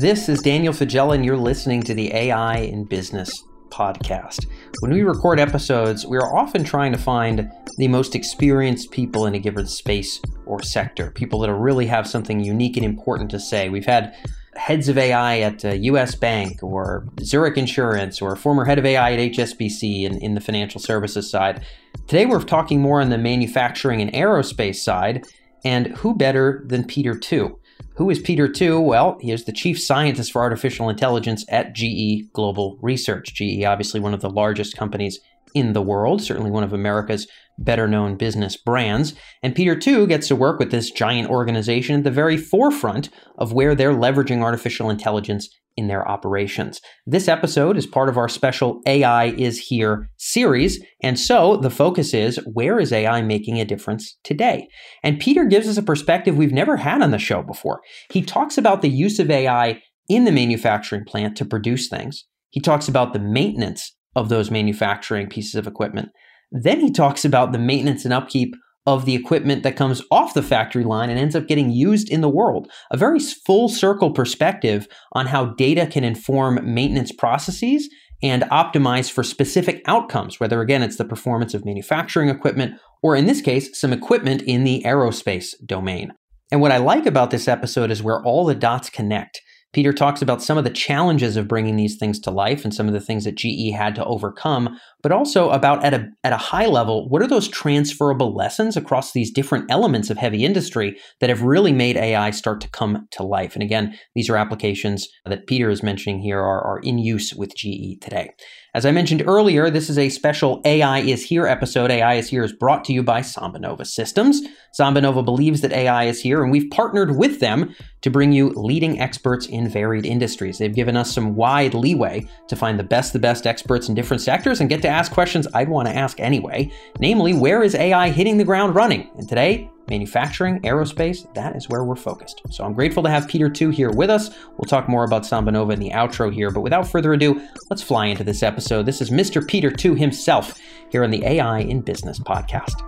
This is Daniel Faggella, and you're listening to the AI in Business podcast. When we record episodes, we are often trying to find the most experienced people in a given space or sector, people that really have something unique and important to say. We've had heads of AI at a US Bank or Zurich Insurance or former head of AI at HSBC in, in the financial services side. Today, we're talking more on the manufacturing and aerospace side. And who better than Peter Tu? Who is Peter Tu? Well, he is the chief scientist for artificial intelligence at GE Global Research. GE, obviously one of the largest companies in the world, certainly one of America's better known business brands. And Peter, Tu, gets to work with this giant organization at the very forefront of where they're leveraging artificial intelligence in their operations. This episode is part of our special AI is Here series. And so the focus is where is AI making a difference today? And Peter gives us a perspective we've never had on the show before. He talks about the use of AI in the manufacturing plant to produce things. He talks about the maintenance of those manufacturing pieces of equipment. Then he talks about the maintenance and upkeep of the equipment that comes off the factory line and ends up getting used in the world. A very full circle perspective on how data can inform maintenance processes and optimize for specific outcomes, whether again it's the performance of manufacturing equipment or in this case, some equipment in the aerospace domain. And what I like about this episode is where all the dots connect. Peter talks about some of the challenges of bringing these things to life and some of the things that GE had to overcome, but also about at a, at a high level, what are those transferable lessons across these different elements of heavy industry that have really made AI start to come to life? And again, these are applications that Peter is mentioning here are, are in use with GE today. As I mentioned earlier, this is a special AI is Here episode. AI is Here is brought to you by SambaNova Systems. SambaNova believes that AI is here, and we've partnered with them to bring you leading experts in varied industries. They've given us some wide leeway to find the best, the best experts in different sectors and get to ask questions I'd want to ask anyway. Namely, where is AI hitting the ground running? And today, manufacturing, aerospace, that is where we're focused. So I'm grateful to have Peter Tu here with us. We'll talk more about SambaNova in the outro here, but without further ado, let's fly into this episode. This is Mr. Peter Tu himself here on the AI in Business podcast.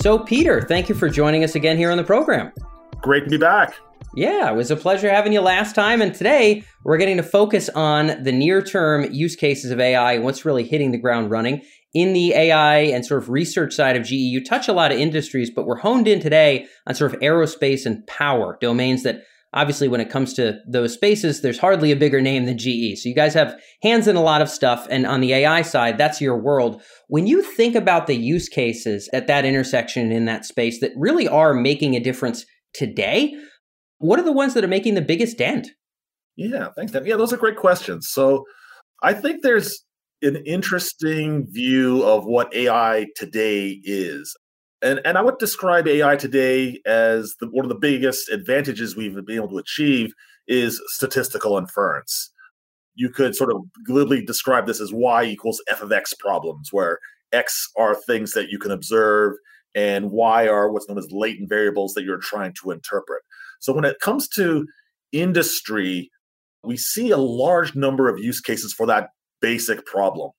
So, Peter, thank you for joining us again here on the program. Great to be back. Yeah, it was a pleasure having you last time. And today we're getting to focus on the near term use cases of AI and what's really hitting the ground running. In the AI and sort of research side of GE, you touch a lot of industries, but we're honed in today on sort of aerospace and power domains that obviously when it comes to those spaces, there's hardly a bigger name than GE. So you guys have hands in a lot of stuff. And on the AI side, that's your world. When you think about the use cases at that intersection in that space that really are making a difference today, what are the ones that are making the biggest dent? Yeah, thanks, Dan. Yeah, those are great questions. So I think there's an interesting view of what AI today is. And, and I would describe AI today as the, one of the biggest advantages we've been able to achieve is statistical inference. You could sort of glibly describe this as y equals f of x problems, where x are things that you can observe and y are what's known as latent variables that you're trying to interpret. So when it comes to industry, we see a large number of use cases for that basic problem.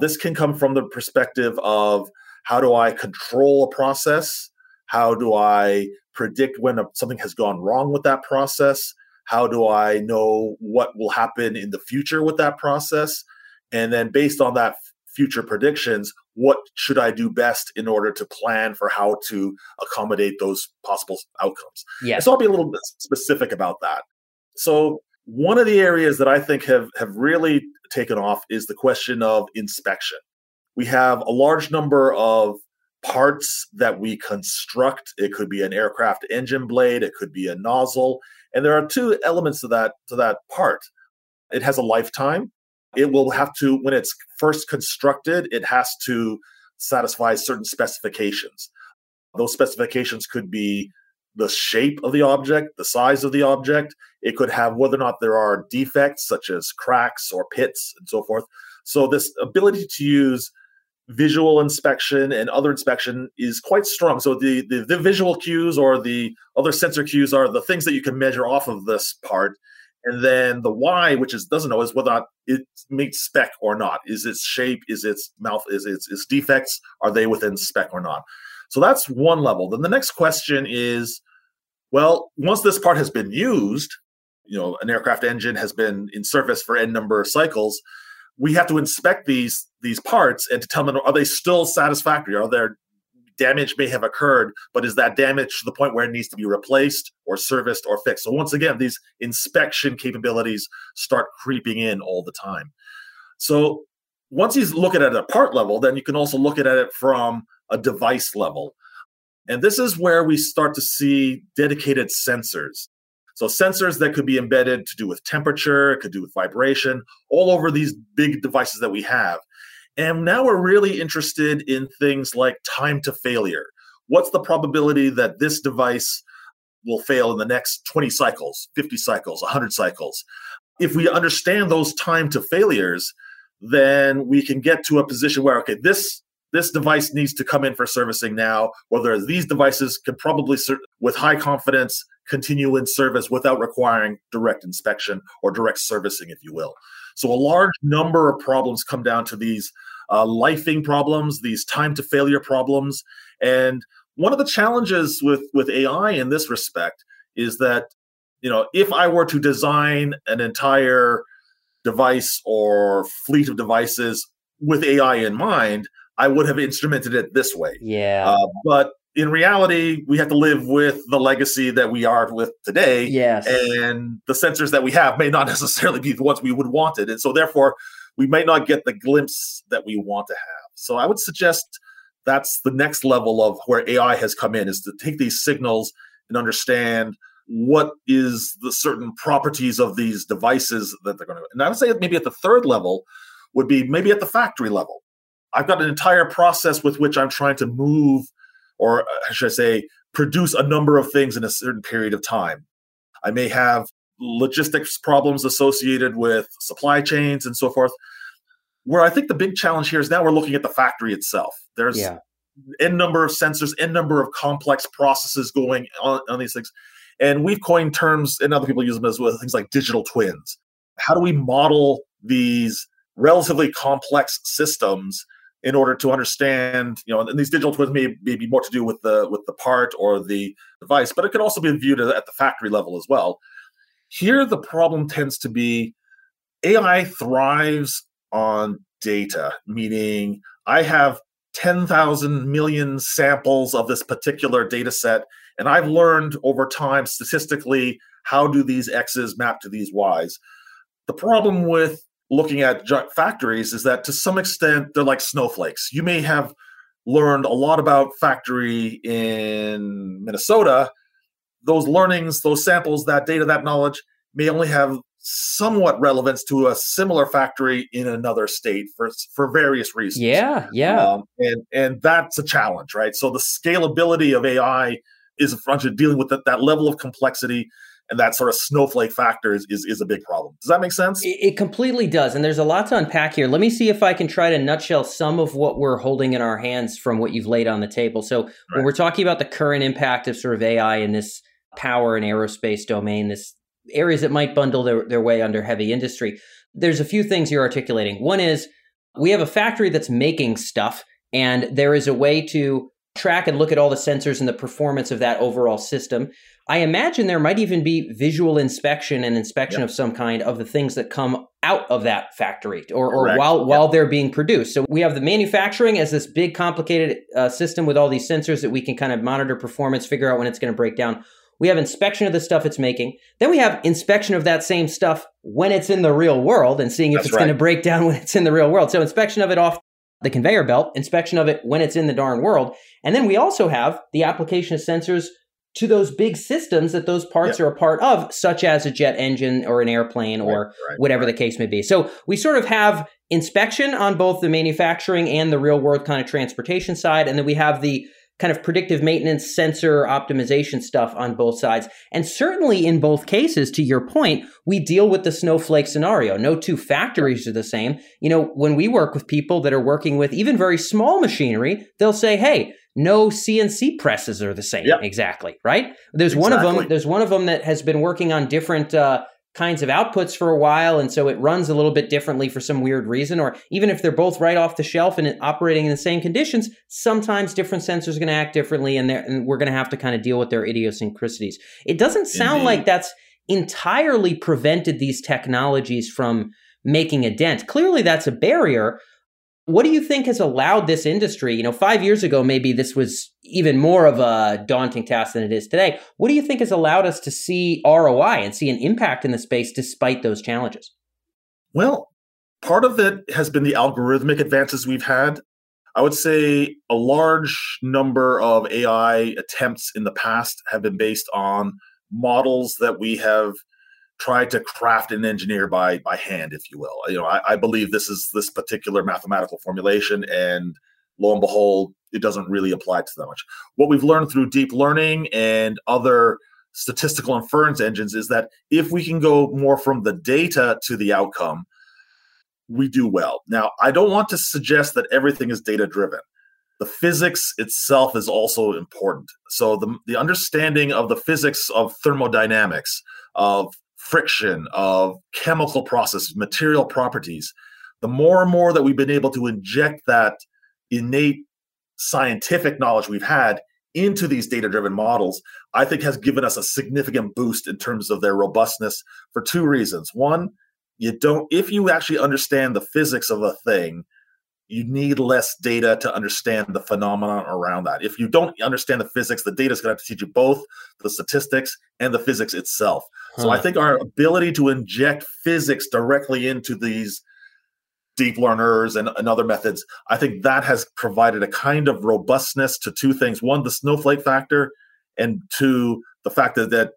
This can come from the perspective of how do I control a process? How do I predict when something has gone wrong with that process? How do I know what will happen in the future with that process? And then based on that future predictions, what should I do best in order to plan for how to accommodate those possible outcomes? Yeah. So I'll be a little bit specific about that. So one of the areas that I think have have really taken off is the question of inspection. We have a large number of parts that we construct. It could be an aircraft engine blade, it could be a nozzle, and there are two elements to that to that part. It has a lifetime it will have to, when it's first constructed, it has to satisfy certain specifications. Those specifications could be the shape of the object, the size of the object. It could have whether or not there are defects such as cracks or pits and so forth. So, this ability to use visual inspection and other inspection is quite strong. So, the, the, the visual cues or the other sensor cues are the things that you can measure off of this part And then the why, which is doesn't know, is whether or it meets spec or not. Is its shape, is its mouth, is its, its defects, are they within spec or not? So that's one level. Then the next question is, well, once this part has been used, you know, an aircraft engine has been in service for n number of cycles, we have to inspect these these parts and to tell them are they still satisfactory? Are there damage may have occurred, but is that damage to the point where it needs to be replaced or serviced or fixed? So once again, these inspection capabilities start creeping in all the time. So once you look at it at a part level, then you can also look at it from a device level. And this is where we start to see dedicated sensors. So sensors that could be embedded to do with temperature, it could do with vibration, all over these big devices that we have. And now we're really interested in things like time to failure. What's the probability that this device will fail in the next 20 cycles, 50 cycles, 100 cycles? If we understand those time to failures, then we can get to a position where, okay, this this device needs to come in for servicing now, whether these devices can probably, with high confidence, continue in service without requiring direct inspection or direct servicing, if you will. So a large number of problems come down to these uh, lifing problems, these time to failure problems. And one of the challenges with, with AI in this respect is that, you know, if I were to design an entire device or fleet of devices with AI in mind, I would have instrumented it this way. Yeah. Uh, but in reality, we have to live with the legacy that we are with today. Yes. And the sensors that we have may not necessarily be the ones we would want it. And so therefore, we might not get the glimpse that we want to have. So I would suggest that's the next level of where AI has come in is to take these signals and understand what is the certain properties of these devices that they're going to. And I would say maybe at the third level would be maybe at the factory level. I've got an entire process with which I'm trying to move, or uh, should I say, produce a number of things in a certain period of time. I may have logistics problems associated with supply chains and so forth. Where I think the big challenge here is now we're looking at the factory itself. There's yeah. n number of sensors, n number of complex processes going on, on these things. And we've coined terms, and other people use them as well, things like digital twins. How do we model these relatively complex systems in order to understand, you know, and these digital twins may, may be more to do with the with the part or the device, but it could also be viewed at the factory level as well. Here, the problem tends to be AI thrives on data, meaning I have 10,000 million samples of this particular data set, and I've learned over time statistically how do these X's map to these Y's. The problem with looking at factories is that to some extent they're like snowflakes. You may have learned a lot about factory in Minnesota. Those learnings, those samples, that data, that knowledge may only have somewhat relevance to a similar factory in another state for for various reasons. Yeah, yeah. Um, and and that's a challenge, right? So the scalability of AI is a front of dealing with that, that level of complexity and that sort of snowflake factor is, is, is a big problem. Does that make sense? It, it, completely does. And there's a lot to unpack here. Let me see if I can try to nutshell some of what we're holding in our hands from what you've laid on the table. So right. when we're talking about the current impact of sort of AI in this power and aerospace domain, this areas that might bundle their, their way under heavy industry, there's a few things you're articulating. One is we have a factory that's making stuff, and there is a way to track and look at all the sensors and the performance of that overall system. I imagine there might even be visual inspection and inspection yep. of some kind of the things that come out of that factory or, or while yep. while they're being produced. So we have the manufacturing as this big complicated uh, system with all these sensors that we can kind of monitor performance, figure out when it's going to break down. We have inspection of the stuff it's making. Then we have inspection of that same stuff when it's in the real world and seeing if That's it's right. going to break down when it's in the real world. So inspection of it off the conveyor belt, inspection of it when it's in the darn world. And then we also have the application of sensors to those big systems that those parts yep. are a part of, such as a jet engine or an airplane or right, right, whatever right. the case may be. So we sort of have inspection on both the manufacturing and the real world kind of transportation side. And then we have the kind of predictive maintenance sensor optimization stuff on both sides. And certainly in both cases, to your point, we deal with the snowflake scenario. No two factories are the same. You know, when we work with people that are working with even very small machinery, they'll say, hey, no CNC presses are the same yep. exactly, right? There's exactly. one of them. There's one of them that has been working on different uh, kinds of outputs for a while and so it runs a little bit differently for some weird reason or even if they're both right off the shelf and operating in the same conditions sometimes different sensors are going to act differently and, and we're going to have to kind of deal with their idiosyncrasies it doesn't sound Indeed. like that's entirely prevented these technologies from making a dent clearly that's a barrier what do you think has allowed this industry? You know, five years ago, maybe this was even more of a daunting task than it is today. What do you think has allowed us to see ROI and see an impact in the space despite those challenges? Well, part of it has been the algorithmic advances we've had. I would say a large number of AI attempts in the past have been based on models that we have tried to craft and engineer by by hand, if you will. You know, I, I, believe this is this particular mathematical formulation, and lo and behold, it doesn't really apply to that much. What we've learned through deep learning and other statistical inference engines is that if we can go more from the data to the outcome, we do well. Now, I don't want to suggest that everything is data driven. The physics itself is also important. So the, the understanding of the physics of thermodynamics, of friction, of chemical processes, material properties, the more and more that we've been able to inject that innate scientific knowledge we've had into these data driven models, I think has given us a significant boost in terms of their robustness for two reasons. One, you don't, if you actually understand the physics of a thing, you need less data to understand the phenomenon around that. If you don't understand the physics, the data is going to have to teach you both the statistics and the physics itself. Huh. So I think our ability to inject physics directly into these deep learners and, and other methods, I think that has provided a kind of robustness to two things. One, the snowflake factor, and two, the fact that, that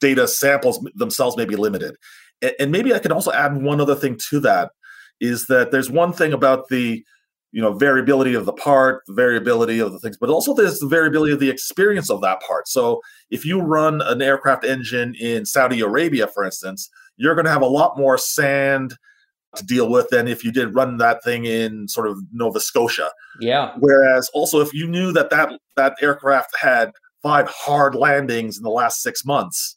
data samples themselves may be limited. And, and maybe I can also add one other thing to that is that there's one thing about the you know variability of the part the variability of the things but also there's the variability of the experience of that part. So if you run an aircraft engine in saudi arabia for instance you're going to have a lot more sand to deal with than if you did run that thing in sort of nova scotia. Yeah. Whereas also if you knew that that that aircraft had five hard landings in the last six months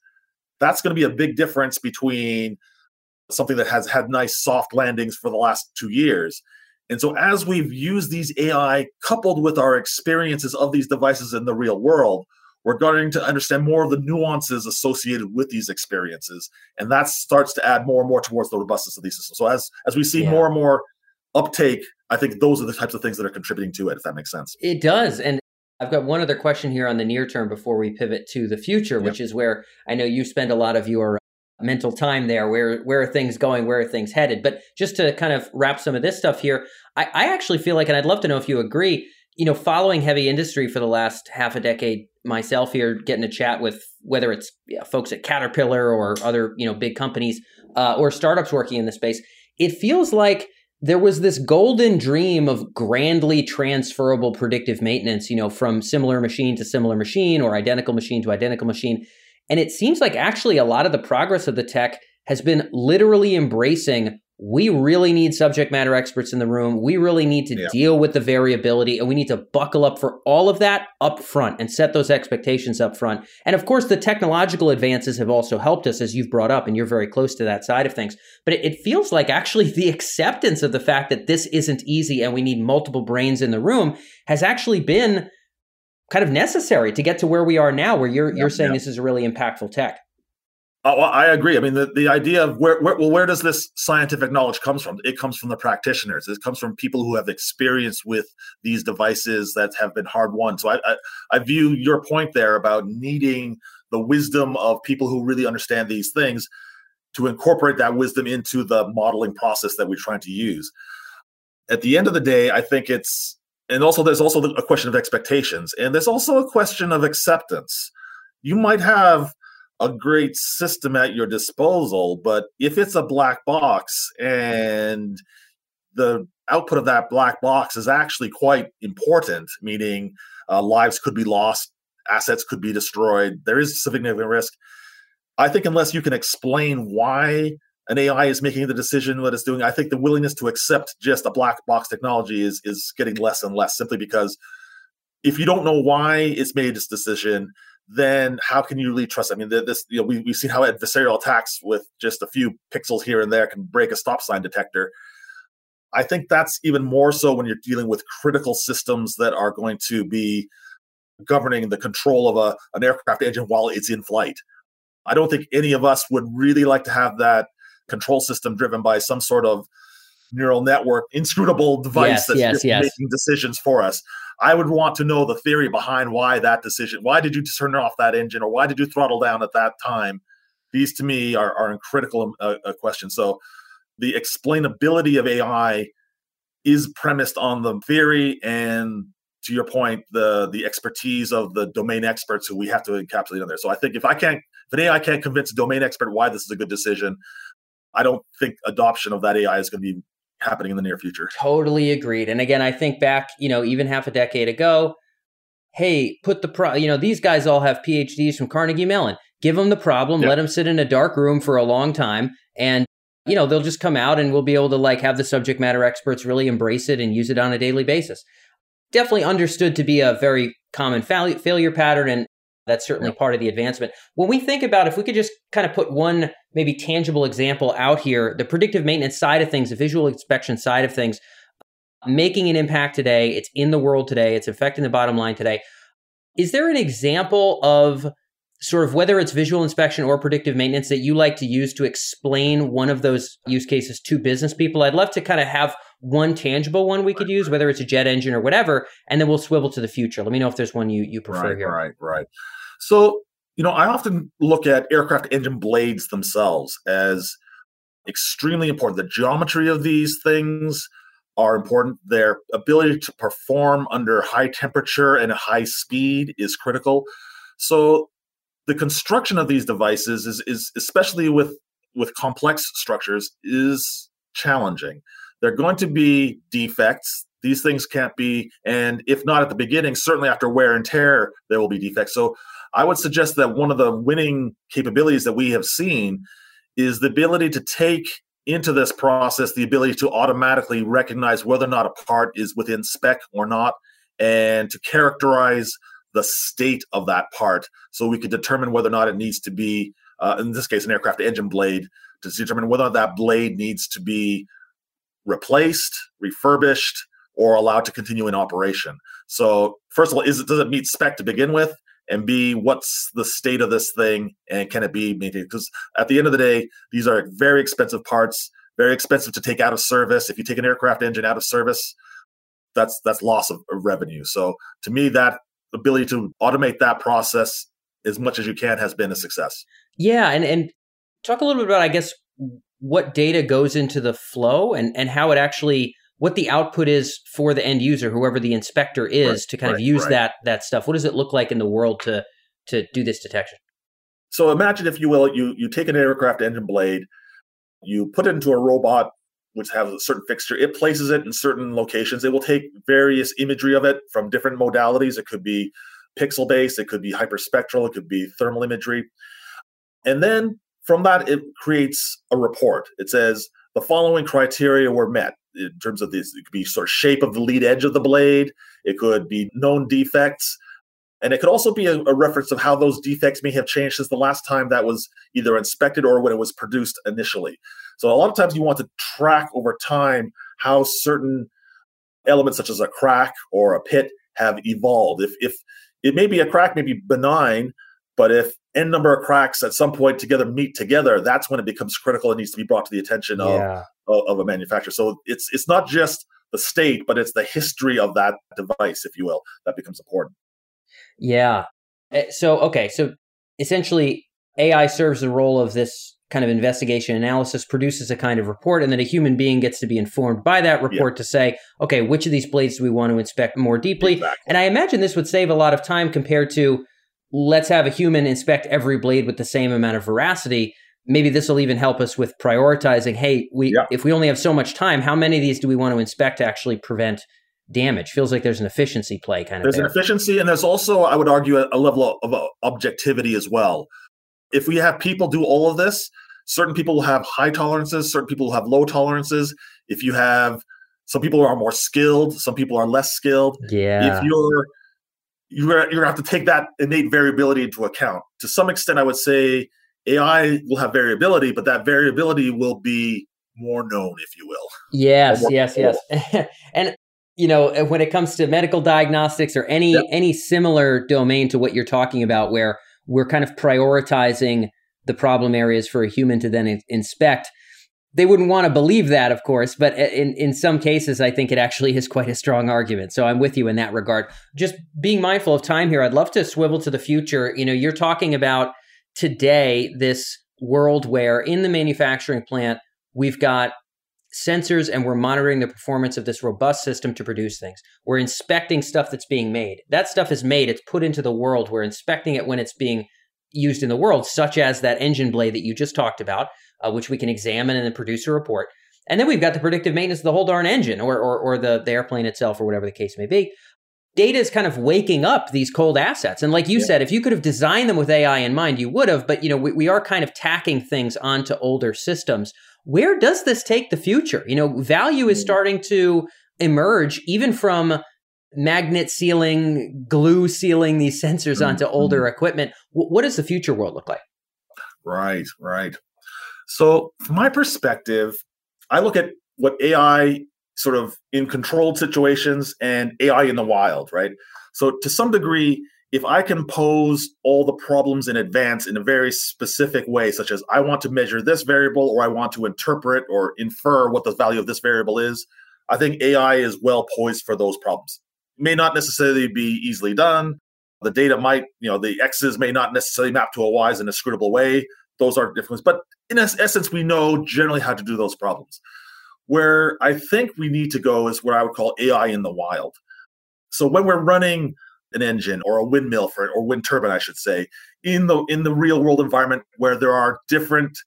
that's going to be a big difference between something that has had nice soft landings for the last two years. And so, as we've used these AI coupled with our experiences of these devices in the real world, we're starting to understand more of the nuances associated with these experiences. And that starts to add more and more towards the robustness of these systems. So, as, as we see yeah. more and more uptake, I think those are the types of things that are contributing to it, if that makes sense. It does. And I've got one other question here on the near term before we pivot to the future, yep. which is where I know you spend a lot of your mental time there. Where where are things going? Where are things headed? But just to kind of wrap some of this stuff here, I, I actually feel like, and I'd love to know if you agree. You know, following heavy industry for the last half a decade myself here, getting a chat with whether it's folks at Caterpillar or other you know big companies uh, or startups working in the space, it feels like there was this golden dream of grandly transferable predictive maintenance, you know, from similar machine to similar machine or identical machine to identical machine. And it seems like actually a lot of the progress of the tech has been literally embracing we really need subject matter experts in the room. We really need to yeah. deal with the variability and we need to buckle up for all of that up front and set those expectations up front. And of course, the technological advances have also helped us, as you've brought up, and you're very close to that side of things. But it, it feels like actually the acceptance of the fact that this isn't easy and we need multiple brains in the room has actually been kind of necessary to get to where we are now, where you're you're saying this is a really impactful tech. Uh, well, I agree. I mean, the, the idea of where, where, well, where does this scientific knowledge comes from? It comes from the practitioners. It comes from people who have experience with these devices that have been hard won. So I, I, I view your point there about needing the wisdom of people who really understand these things to incorporate that wisdom into the modeling process that we're trying to use. At the end of the day, I think it's and also there's also a question of expectations and there's also a question of acceptance. You might have a great system at your disposal but if it's a black box and the output of that black box is actually quite important meaning uh, lives could be lost assets could be destroyed there is significant risk. I think unless you can explain why an AI is making the decision what it's doing. I think the willingness to accept just a black box technology is is getting less and less simply because if you don't know why it's made this decision, then how can you really trust? I mean, this you know we we've seen how adversarial attacks with just a few pixels here and there can break a stop sign detector. I think that's even more so when you're dealing with critical systems that are going to be governing the control of a, an aircraft engine while it's in flight. I don't think any of us would really like to have that control system driven by some sort of neural network, inscrutable device yes, that's yes, yes. making decisions for us. I would want to know the theory behind why that decision. Why did you turn off that engine, or why did you throttle down at that time? These, to me, are are critical uh, uh, questions. So, the explainability of AI is premised on the theory and to your point, the the expertise of the domain experts who we have to encapsulate in there. So I think if I can't, if an AI can't convince a domain expert why this is a good decision, I don't think adoption of that AI is going to be happening in the near future. Totally agreed. And again, I think back, you know, even half a decade ago, hey, put the pro, you know, these guys all have PhDs from Carnegie Mellon. Give them the problem, yep. let them sit in a dark room for a long time, and you know they'll just come out and we'll be able to like have the subject matter experts really embrace it and use it on a daily basis definitely understood to be a very common fa- failure pattern and that's certainly yeah. part of the advancement. When we think about if we could just kind of put one maybe tangible example out here, the predictive maintenance side of things, the visual inspection side of things, making an impact today, it's in the world today, it's affecting the bottom line today. Is there an example of sort of whether it's visual inspection or predictive maintenance that you like to use to explain one of those use cases to business people? I'd love to kind of have one tangible one we could use, whether it's a jet engine or whatever, and then we'll swivel to the future. Let me know if there's one you you prefer right, here. Right, right. So, you know, I often look at aircraft engine blades themselves as extremely important. The geometry of these things are important. Their ability to perform under high temperature and high speed is critical. So, the construction of these devices is, is especially with with complex structures is challenging they are going to be defects. These things can't be, and if not at the beginning, certainly after wear and tear, there will be defects. So I would suggest that one of the winning capabilities that we have seen is the ability to take into this process the ability to automatically recognize whether or not a part is within spec or not, and to characterize the state of that part so we could determine whether or not it needs to be, uh, in this case, an aircraft engine blade, to determine whether that blade needs to be replaced, refurbished, or allowed to continue in operation. So, first of all, is it does it meet spec to begin with? And B, what's the state of this thing and can it be maintained? Because at the end of the day, these are very expensive parts, very expensive to take out of service. If you take an aircraft engine out of service, that's that's loss of, of revenue. So to me, that ability to automate that process as much as you can has been a success. Yeah, and and talk a little bit about, I guess, what data goes into the flow and, and how it actually what the output is for the end user, whoever the inspector is, right, to kind right, of use right. that that stuff. What does it look like in the world to to do this detection? So imagine, if you will, you you take an aircraft engine blade, you put it into a robot which has a certain fixture. It places it in certain locations. It will take various imagery of it from different modalities. It could be pixel based, it could be hyperspectral, it could be thermal imagery, and then from that, it creates a report. It says the following criteria were met in terms of this. It could be sort of shape of the lead edge of the blade. It could be known defects. And it could also be a, a, reference of how those defects may have changed since the last time that was either inspected or when it was produced initially. So a lot of times you want to track over time how certain elements such as a crack or a pit have evolved. If if it may be a crack may be benign, but if n number of cracks at some point together meet together, that's when it becomes critical and needs to be brought to the attention of, yeah. of, of, a manufacturer. So it's it's not just the state, but it's the history of that device, if you will, that becomes important. Yeah. Eh, so okay, so essentially AI serves the role of this kind of investigation analysis, produces a kind of report, and then a human being gets to be informed by that report yeah. to say, okay, which of these blades do we want to inspect more deeply? Exactly. And I imagine this would save a lot of time compared to let's have a human inspect every blade with the same amount of veracity. Maybe this will even help us with prioritizing hey we yeah. if we only have so much time how many of these do we want to inspect to actually prevent damage? Feels like there's an efficiency play kind of there's there. an efficiency and there's also i would argue a, a level of, of objectivity as well. If we have people do all of this certain people will have high tolerances certain people will have low tolerances. If you have some people are more skilled some people are less skilled. Yeah. if you're you're you're going to have to take that innate variability into account. To some extent, I would say AI will have variability, but that variability will be more known, if you will. Yes, yes, yes. and you know, when it comes to medical diagnostics or any yep. any similar domain to what you're talking about, where we're kind of prioritizing the problem areas for a human to then inspect. They wouldn't want to believe that, of course, but eh, in, in some cases, I think it actually is quite a strong argument. So I'm with you in that regard. Just being mindful of time here, I'd love to swivel to the future. You know, you're talking about today this world where in the manufacturing plant, we've got sensors and we're monitoring the performance of this robust system to produce things. We're inspecting stuff that's being made. That stuff is made, it's put into the world. We're inspecting it when it's being used in the world, such as that engine blade that you just talked about, uh, which we can examine and then produce a report. And then we've got the predictive maintenance of the whole darn engine or, or, or the, the airplane itself or whatever the case may be. Data is kind of waking up these cold assets. And like you yeah. said, if you could have designed them with AI in mind, you would have. But, you know, we, we are kind of tacking things onto older systems. Where does this take the future? You know, value is mm. starting to emerge even from magnet sealing, glue sealing these sensors mm-hmm. onto older equipment. W- what does the future world look like? Right, right. So, from my perspective, I look at what AI sort of in controlled situations and AI in the wild, right? So, to some degree, if I can pose all the problems in advance in a very specific way, such as I want to measure this variable or I want to interpret or infer what the value of this variable is, I think AI is well poised for those problems may not necessarily be easily done. The data might, you know, the X's may not necessarily map to a Y's in a scrutable way. Those are different. But in essence, we know generally how to do those problems. Where I think we need to go is what I would call AI in the wild. So when we're running an engine or a windmill for or wind turbine, I should say, in the in the real world environment where there are different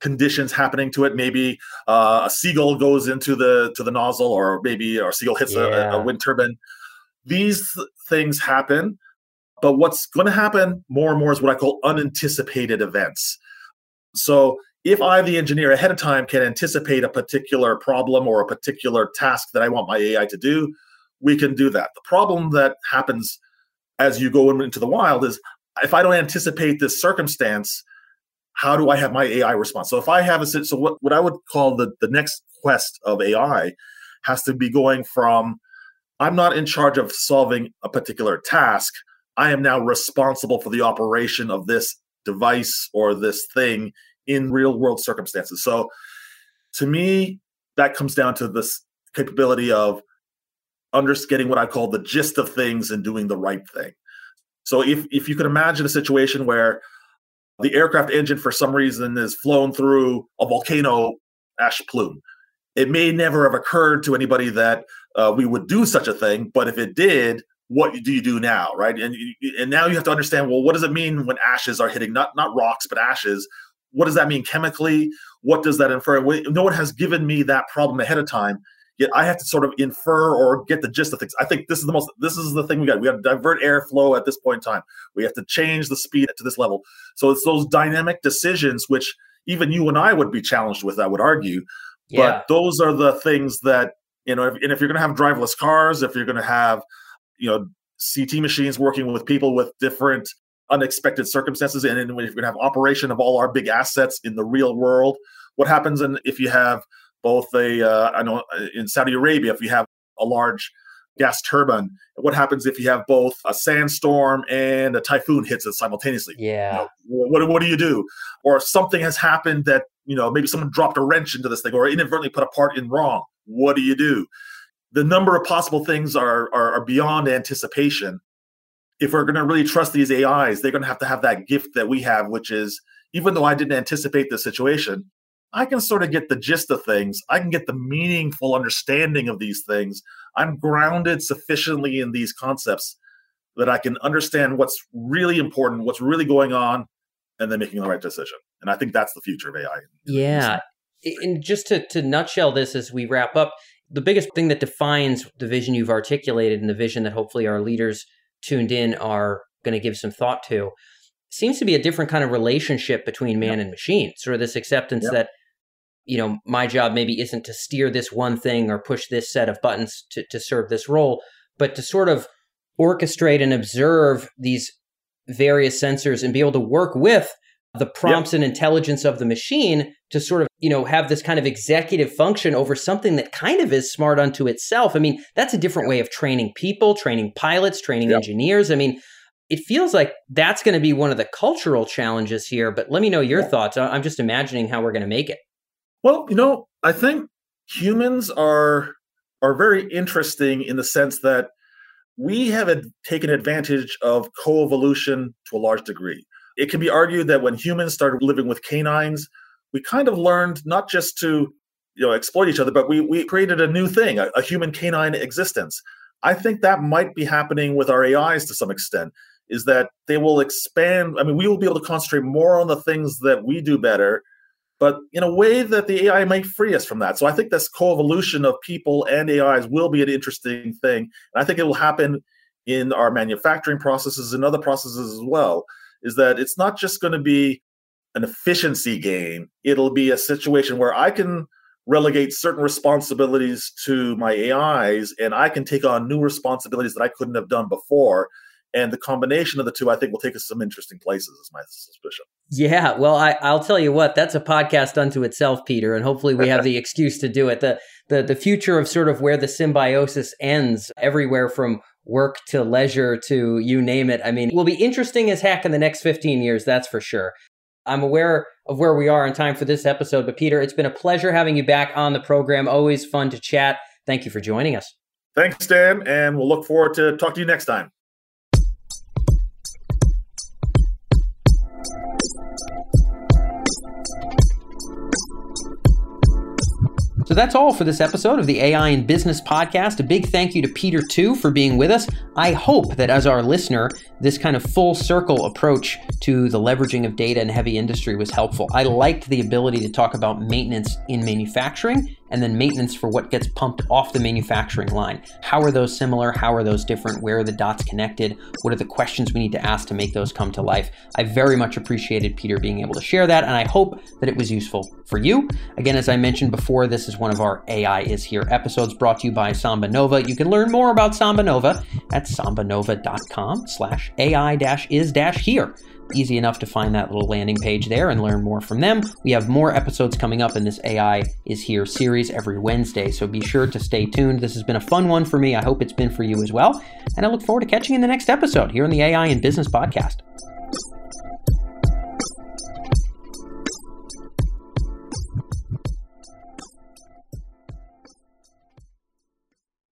conditions happening to it. Maybe uh, a seagull goes into the to the nozzle, or maybe a seagull hits yeah. a, a wind turbine these things happen, but what's going to happen more and more is what I call unanticipated events. So if I, the engineer, ahead of time can anticipate a particular problem or a particular task that I want my AI to do, we can do that. The problem that happens as you go into the wild is if I don't anticipate this circumstance, how do I have my AI response? So if I have a so what, what I would call the, the next quest of AI has to be going from I'm not in charge of solving a particular task. I am now responsible for the operation of this device or this thing in real world circumstances. So to me, that comes down to this capability of understanding what I call the gist of things and doing the right thing. So if if you can imagine a situation where the aircraft engine for some reason is flown through a volcano ash plume, it may never have occurred to anybody that uh, we would do such a thing. But if it did, what do you do now, right? And and now you have to understand. Well, what does it mean when ashes are hitting not not rocks but ashes? What does that mean chemically? What does that infer? No one has given me that problem ahead of time. Yet I have to sort of infer or get the gist of things. I think this is the most. This is the thing we got. We got to divert airflow at this point in time. We have to change the speed to this level. So it's those dynamic decisions which even you and I would be challenged with. I would argue. Yeah. But those are the things that you know, if, and if you're going to have driverless cars, if you're going to have, you know, CT machines working with people with different unexpected circumstances, and then you're going to have operation of all our big assets in the real world, what happens in, if you have both a, uh, I know uh, in Saudi Arabia, if you have a large gas turbine, what happens if you have both a sandstorm and a typhoon hits it simultaneously? Yeah. You know, what, what do you do? Or if something has happened that, you know, maybe someone dropped a wrench into this thing or inadvertently put a part in wrong what do you do? The number of possible things are, are, are beyond anticipation. If we're going to really trust these AIs, they're going to have to have that gift that we have, which is even though I didn't anticipate the situation, I can sort of get the gist of things. I can get the meaningful understanding of these things. I'm grounded sufficiently in these concepts that I can understand what's really important, what's really going on, and then making the right decision. And I think that's the future of AI. Yeah and just to, to nutshell this as we wrap up, the biggest thing that defines the vision you've articulated and the vision that hopefully our leaders tuned in are going to give some thought to seems to be a different kind of relationship between man yep. and machine. Sort of this acceptance yep. that, you know, my job maybe isn't to steer this one thing or push this set of buttons to, to serve this role, but to sort of orchestrate and observe these various sensors and be able to work with the prompts yep. and intelligence of the machine to sort of you know have this kind of executive function over something that kind of is smart unto itself. I mean that's a different way of training people training pilots training yep. engineers. I mean it feels like that's going to be one of the cultural challenges here but let me know your thoughts. I'm just imagining how we're going to make it. Well you know i think humans are are very interesting in the sense that we have taken advantage of coevolution to a large degree it can be argued that when humans started living with canines, we kind of learned not just to you know exploit each other, but we we created a new thing, a, a human canine existence. I think that might be happening with our AIs to some extent. Is that they will expand? I mean, we will be able to concentrate more on the things that we do better, but in a way that the AI might free us from that. So I think this coevolution of people and AIs will be an interesting thing. And I think it will happen in our manufacturing processes and other processes as well is that it's not just going to be an efficiency gain. It'll be a situation where I can relegate certain responsibilities to my AIs and I can take on new responsibilities that I couldn't have done before. And the combination of the two, I think, will take us to some interesting places, is my suspicion. Yeah, well, I, will tell you what, that's a podcast unto itself, Peter, and hopefully we have the excuse to do it. The, the the future of sort of where the symbiosis ends, everywhere from work to leisure to you name it. I mean, will be interesting as heck in the next 15 years, that's for sure. I'm aware of where we are in time for this episode, but Peter, it's been a pleasure having you back on the program. Always fun to chat. Thank you for joining us. Thanks, Dan, and we'll look forward to talk to you next time. So that's all for this episode of the AI in Business podcast. A big thank you to Peter, Tu, for being with us. I hope that as our listener, this kind of full circle approach to the leveraging of data in heavy industry was helpful. I liked the ability to talk about maintenance in manufacturing and then maintenance for what gets pumped off the manufacturing line. How are those similar? How are those different? Where are the dots connected? What are the questions we need to ask to make those come to life? I very much appreciated Peter being able to share that, and I hope that it was useful for you. Again, as I mentioned before, this is one of our AI is Here episodes brought to you by SambaNova. You can learn more about SambaNova at sambanova.com slash AI-is-here easy enough to find that little landing page there and learn more from them. We have more episodes coming up in this AI is Here series every Wednesday, so be sure to stay tuned. This has been a fun one for me. I hope it's been for you as well. And I look forward to catching you in the next episode here on the AI in Business podcast.